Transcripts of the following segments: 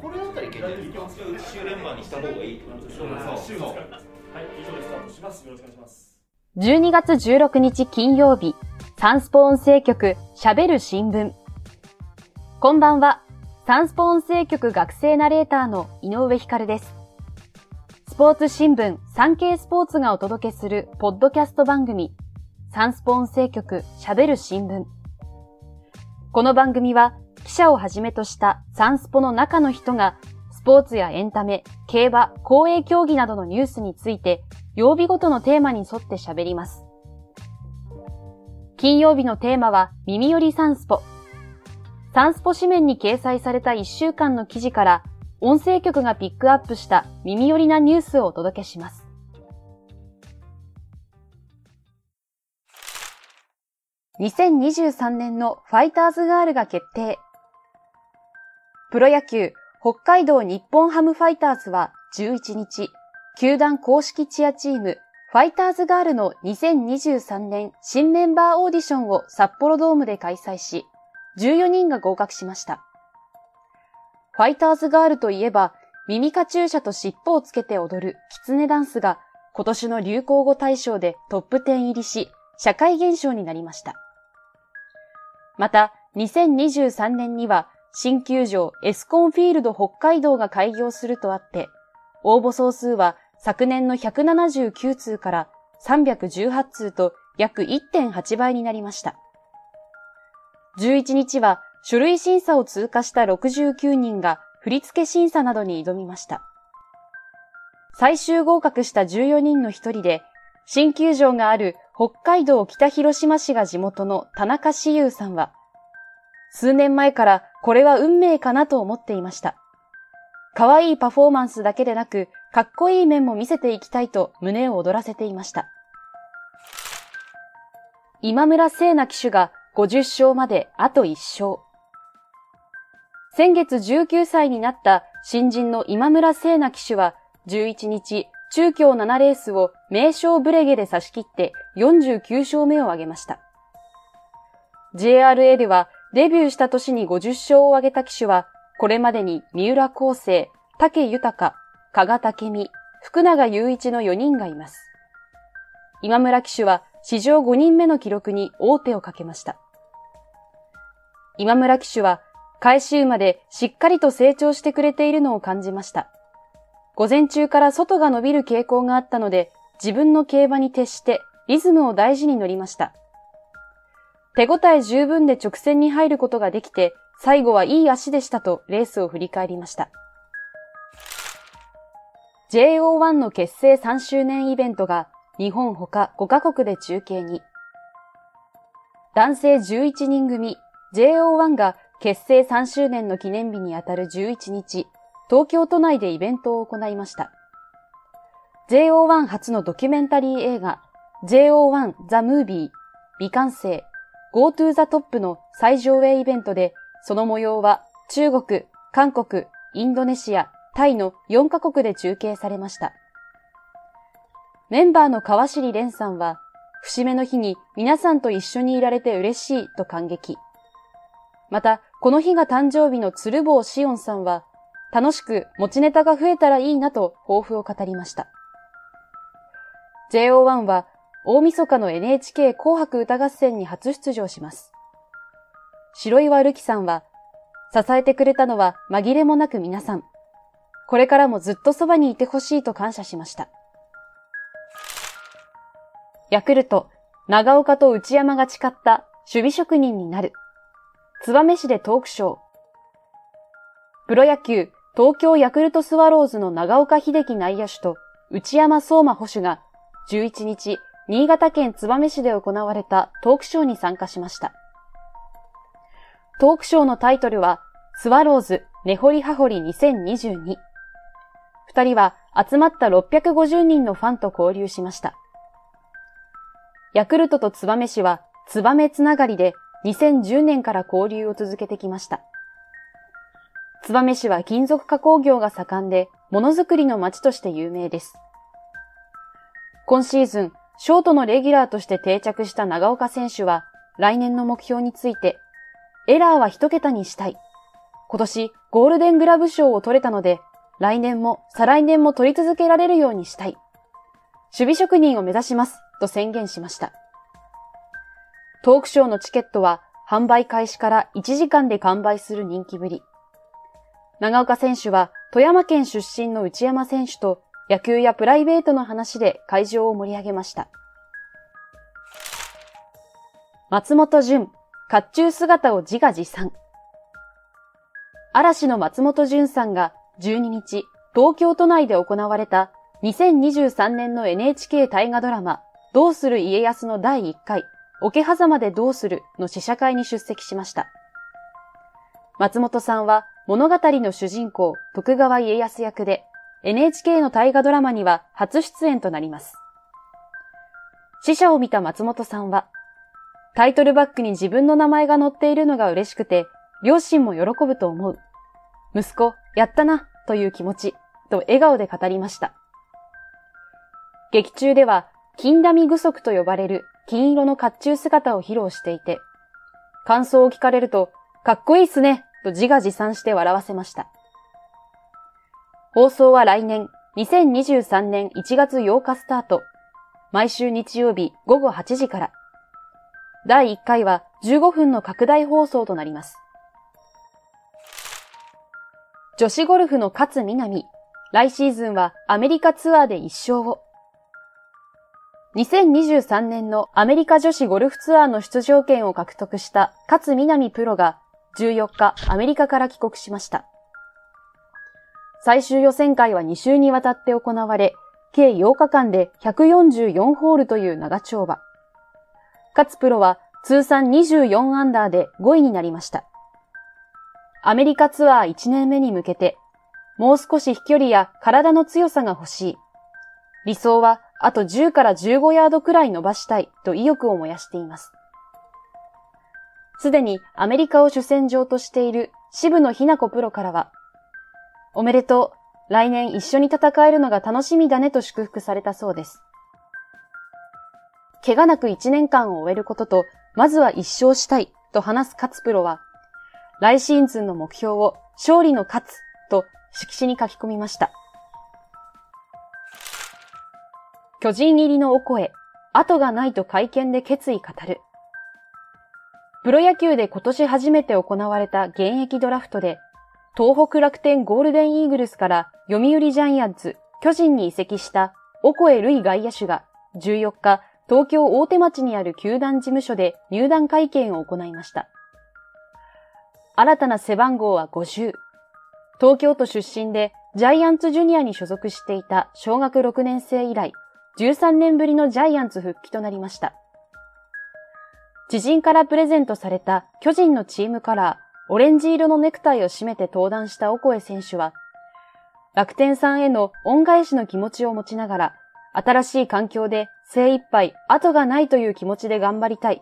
これだったらいけないですか一周連番にした方がいいってことでしょそうそうそうはい、以上でスタートします。よろしくお願いします。12月16日金曜日、サンスポ音声局喋る新聞。こんばんは、サンスポ音声局学生ナレーターの井上光です。スポーツ新聞産経スポーツがお届けするポッドキャスト番組、サンスポ音声局喋る新聞。この番組は記者をはじめとしたサンスポの中の人がスポーツやエンタメ、競馬、公営競技などのニュースについて曜日ごとのテーマに沿って喋ります。金曜日のテーマは耳寄りサンスポ。サンスポ紙面に掲載された1週間の記事から音声局がピックアップした耳寄りなニュースをお届けします。2023年のファイターズガールが決定。プロ野球北海道日本ハムファイターズは11日、球団公式チアチームファイターズガールの2023年新メンバーオーディションを札幌ドームで開催し、14人が合格しました。ファイターズガールといえば、耳カチューシャと尻尾をつけて踊るキツネダンスが今年の流行語大賞でトップ10入りし、社会現象になりました。また、2023年には新球場エスコンフィールド北海道が開業するとあって、応募総数は昨年の179通から318通と約1.8倍になりました。11日は書類審査を通過した69人が振付審査などに挑みました。最終合格した14人の一人で、新球場がある北海道北広島市が地元の田中志優さんは、数年前からこれは運命かなと思っていました。可愛いパフォーマンスだけでなく、かっこいい面も見せていきたいと胸を躍らせていました。今村聖奈騎手が50勝まであと1勝。先月19歳になった新人の今村聖奈騎手は11日、中京7レースを名称ブレゲで差し切って49勝目を挙げました。JRA ではデビューした年に50勝を挙げた騎手は、これまでに三浦康生、竹豊、加賀武美、福永雄一の4人がいます。今村騎手は史上5人目の記録に王手をかけました。今村騎手は、開始馬でしっかりと成長してくれているのを感じました。午前中から外が伸びる傾向があったので、自分の競馬に徹してリズムを大事に乗りました。手応え十分で直線に入ることができて、最後はいい足でしたとレースを振り返りました。JO1 の結成3周年イベントが日本ほか5カ国で中継に。男性11人組 JO1 が結成3周年の記念日にあたる11日、東京都内でイベントを行いました。JO1 初のドキュメンタリー映画 JO1 The Movie 未完成 Go to the Top の最上映イベントで、その模様は中国、韓国、インドネシア、タイの4カ国で中継されました。メンバーの川尻蓮さんは、節目の日に皆さんと一緒にいられて嬉しいと感激。また、この日が誕生日の鶴房しおんさんは、楽しく持ちネタが増えたらいいなと抱負を語りました。JO1 は大晦日の NHK 紅白歌合戦に初出場します。白岩るきさんは、支えてくれたのは紛れもなく皆さん。これからもずっとそばにいてほしいと感謝しました。ヤクルト、長岡と内山が誓った守備職人になる。燕市でトークショー。プロ野球、東京ヤクルトスワローズの長岡秀樹内野手と内山相馬捕手が11日、新潟県燕市で行われたトークショーに参加しました。トークショーのタイトルは、スワローズ根掘り葉掘り2022。二人は集まった650人のファンと交流しました。ヤクルトと燕市は、燕つながりで2010年から交流を続けてきました。燕市は金属加工業が盛んで、ものづくりの街として有名です。今シーズン、ショートのレギュラーとして定着した長岡選手は、来年の目標について、エラーは一桁にしたい。今年ゴールデングラブ賞を取れたので、来年も再来年も取り続けられるようにしたい。守備職人を目指しますと宣言しました。トークショーのチケットは販売開始から1時間で完売する人気ぶり。長岡選手は富山県出身の内山選手と野球やプライベートの話で会場を盛り上げました。松本潤、甲冑姿を自画自賛。嵐の松本潤さんが12日、東京都内で行われた2023年の NHK 大河ドラマ、どうする家康の第1回、桶狭間でどうするの試写会に出席しました。松本さんは物語の主人公、徳川家康役で NHK の大河ドラマには初出演となります。死者を見た松本さんは、タイトルバックに自分の名前が載っているのが嬉しくて、両親も喜ぶと思う。息子、やったな、という気持ち、と笑顔で語りました。劇中では、金ダミ具足と呼ばれる金色の甲冑姿を披露していて、感想を聞かれると、かっこいいっすね、と自画自賛して笑わせました。放送は来年、2023年1月8日スタート。毎週日曜日午後8時から。第1回は15分の拡大放送となります。女子ゴルフの勝みなみ、来シーズンはアメリカツアーで1勝を。2023年のアメリカ女子ゴルフツアーの出場権を獲得した勝みなみプロが14日アメリカから帰国しました。最終予選会は2週にわたって行われ、計8日間で144ホールという長丁場。勝プロは通算24アンダーで5位になりました。アメリカツアー1年目に向けて、もう少し飛距離や体の強さが欲しい。理想はあと10から15ヤードくらい伸ばしたいと意欲を燃やしています。すでにアメリカを主戦場としている渋野日向子プロからは、おめでとう。来年一緒に戦えるのが楽しみだねと祝福されたそうです。怪我なく1年間を終えることと、まずは一勝したいと話す勝プロは、来シーズンの目標を勝利の勝つと色紙に書き込みました。巨人入りのお声、後がないと会見で決意語る。プロ野球で今年初めて行われた現役ドラフトで、東北楽天ゴールデンイーグルスから読売ジャイアンツ、巨人に移籍したオコエ類外野手が14日東京大手町にある球団事務所で入団会見を行いました。新たな背番号は50。東京都出身でジャイアンツジュニアに所属していた小学6年生以来、13年ぶりのジャイアンツ復帰となりました。知人からプレゼントされた巨人のチームカラー、オレンジ色のネクタイを締めて登壇したオコエ選手は、楽天さんへの恩返しの気持ちを持ちながら、新しい環境で精一杯後がないという気持ちで頑張りたい。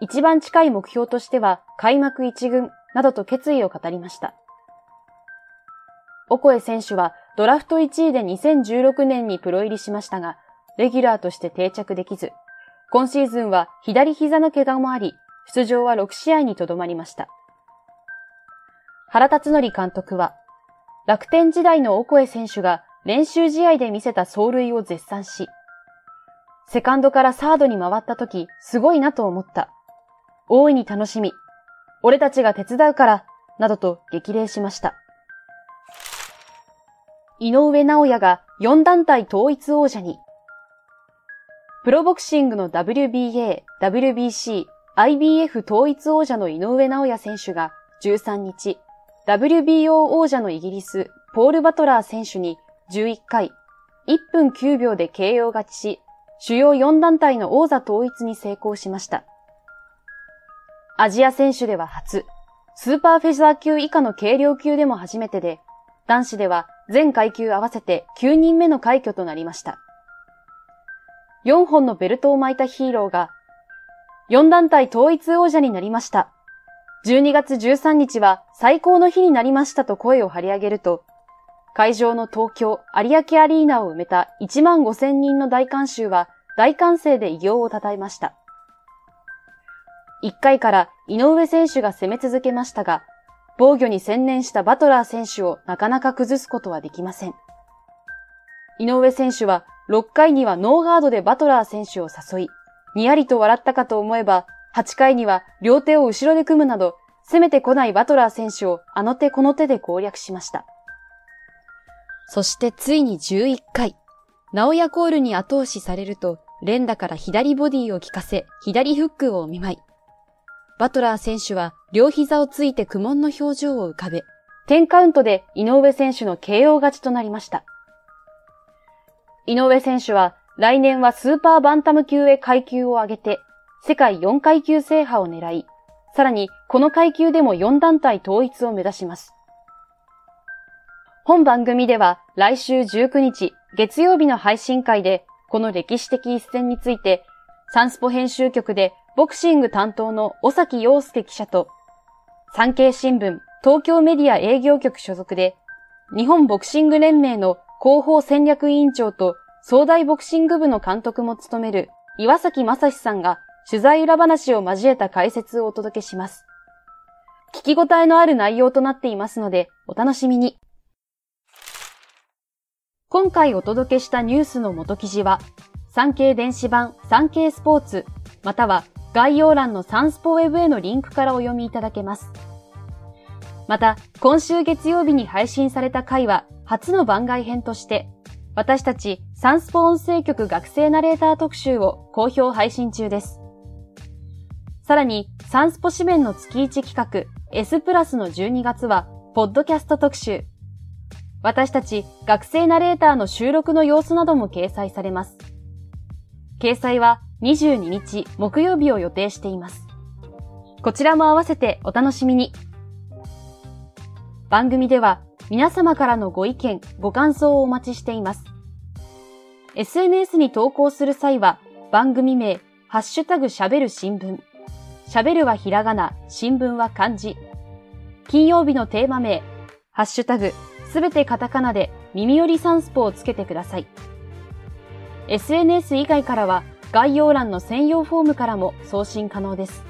一番近い目標としては開幕一軍などと決意を語りました。オコエ選手はドラフト1位で2016年にプロ入りしましたが、レギュラーとして定着できず、今シーズンは左膝の怪我もあり、出場は6試合にとどまりました。原辰則監督は、楽天時代のオコエ選手が練習試合で見せた走塁を絶賛し、セカンドからサードに回った時、すごいなと思った。大いに楽しみ。俺たちが手伝うから、などと激励しました。井上直也が4団体統一王者に。プロボクシングの WBA、WBC、IBF 統一王者の井上直也選手が13日、WBO 王者のイギリス、ポール・バトラー選手に11回、1分9秒で KO 勝ちし、主要4団体の王座統一に成功しました。アジア選手では初、スーパーフェザー級以下の軽量級でも初めてで、男子では全階級合わせて9人目の快挙となりました。4本のベルトを巻いたヒーローが、4団体統一王者になりました。12月13日は最高の日になりましたと声を張り上げると、会場の東京有明アリーナを埋めた1万5千人の大観衆は大歓声で偉業を称えました。1回から井上選手が攻め続けましたが、防御に専念したバトラー選手をなかなか崩すことはできません。井上選手は6回にはノーガードでバトラー選手を誘い、にやりと笑ったかと思えば、8回には両手を後ろで組むなど、攻めてこないバトラー選手をあの手この手で攻略しました。そしてついに11回、ナオヤコールに後押しされると、連打から左ボディを効かせ、左フックをお見舞い。バトラー選手は両膝をついて苦悶の表情を浮かべ、10カウントで井上選手の KO 勝ちとなりました。井上選手は来年はスーパーバンタム級へ階級を上げて、世界4階級制覇を狙い、さらにこの階級でも4団体統一を目指します。本番組では来週19日月曜日の配信会でこの歴史的一戦についてサンスポ編集局でボクシング担当の尾崎洋介記者と産経新聞東京メディア営業局所属で日本ボクシング連盟の広報戦略委員長と総大ボクシング部の監督も務める岩崎正史さんが取材裏話を交えた解説をお届けします。聞き応えのある内容となっていますので、お楽しみに。今回お届けしたニュースの元記事は、産経電子版産経スポーツ、または概要欄のサンスポウェブへのリンクからお読みいただけます。また、今週月曜日に配信された回は、初の番外編として、私たちサンスポ音声局学生ナレーター特集を好評配信中です。さらに、サンスポ紙面の月1企画 S プラスの12月は、ポッドキャスト特集。私たち学生ナレーターの収録の様子なども掲載されます。掲載は22日木曜日を予定しています。こちらも合わせてお楽しみに。番組では皆様からのご意見、ご感想をお待ちしています。SNS に投稿する際は、番組名、ハッシュタグ喋る新聞。喋るはひらがな、新聞は漢字。金曜日のテーマ名、ハッシュタグ、すべてカタカナで耳寄りサンスポをつけてください。SNS 以外からは概要欄の専用フォームからも送信可能です。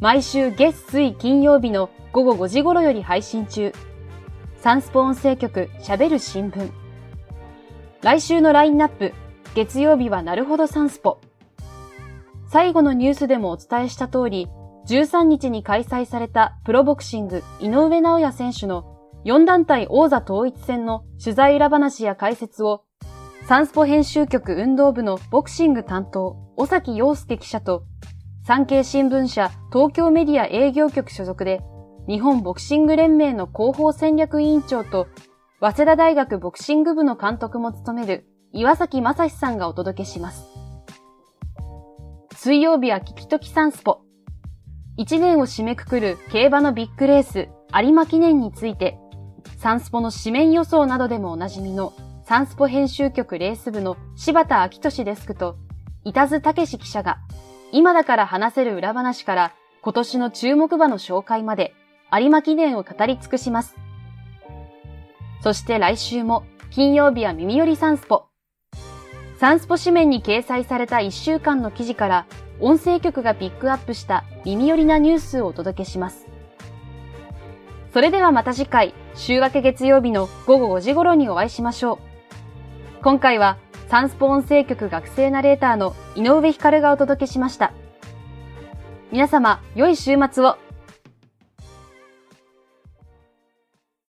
毎週月水金曜日の午後5時頃より配信中。サンスポ音声局喋る新聞。来週のラインナップ、月曜日はなるほどサンスポ。最後のニュースでもお伝えした通り、13日に開催されたプロボクシング井上直也選手の4団体王座統一戦の取材裏話や解説を、サンスポ編集局運動部のボクシング担当、尾崎洋介記者と、産経新聞社東京メディア営業局所属で日本ボクシング連盟の広報戦略委員長と、早稲田大学ボクシング部の監督も務める岩崎正史さんがお届けします。水曜日はキキトキサンスポ。一年を締めくくる競馬のビッグレース有馬記念について、サンスポの紙面予想などでもおなじみのサンスポ編集局レース部の柴田明俊デスクと、板津武史記者が、今だから話せる裏話から今年の注目馬の紹介まで有馬記念を語り尽くします。そして来週も金曜日は耳寄りサンスポ。サンスポ紙面に掲載された1週間の記事から音声局がピックアップした耳寄りなニュースをお届けします。それではまた次回、週明け月曜日の午後5時頃にお会いしましょう。今回はサンスポ音声局学生ナレーターの井上光がお届けしました。皆様、良い週末を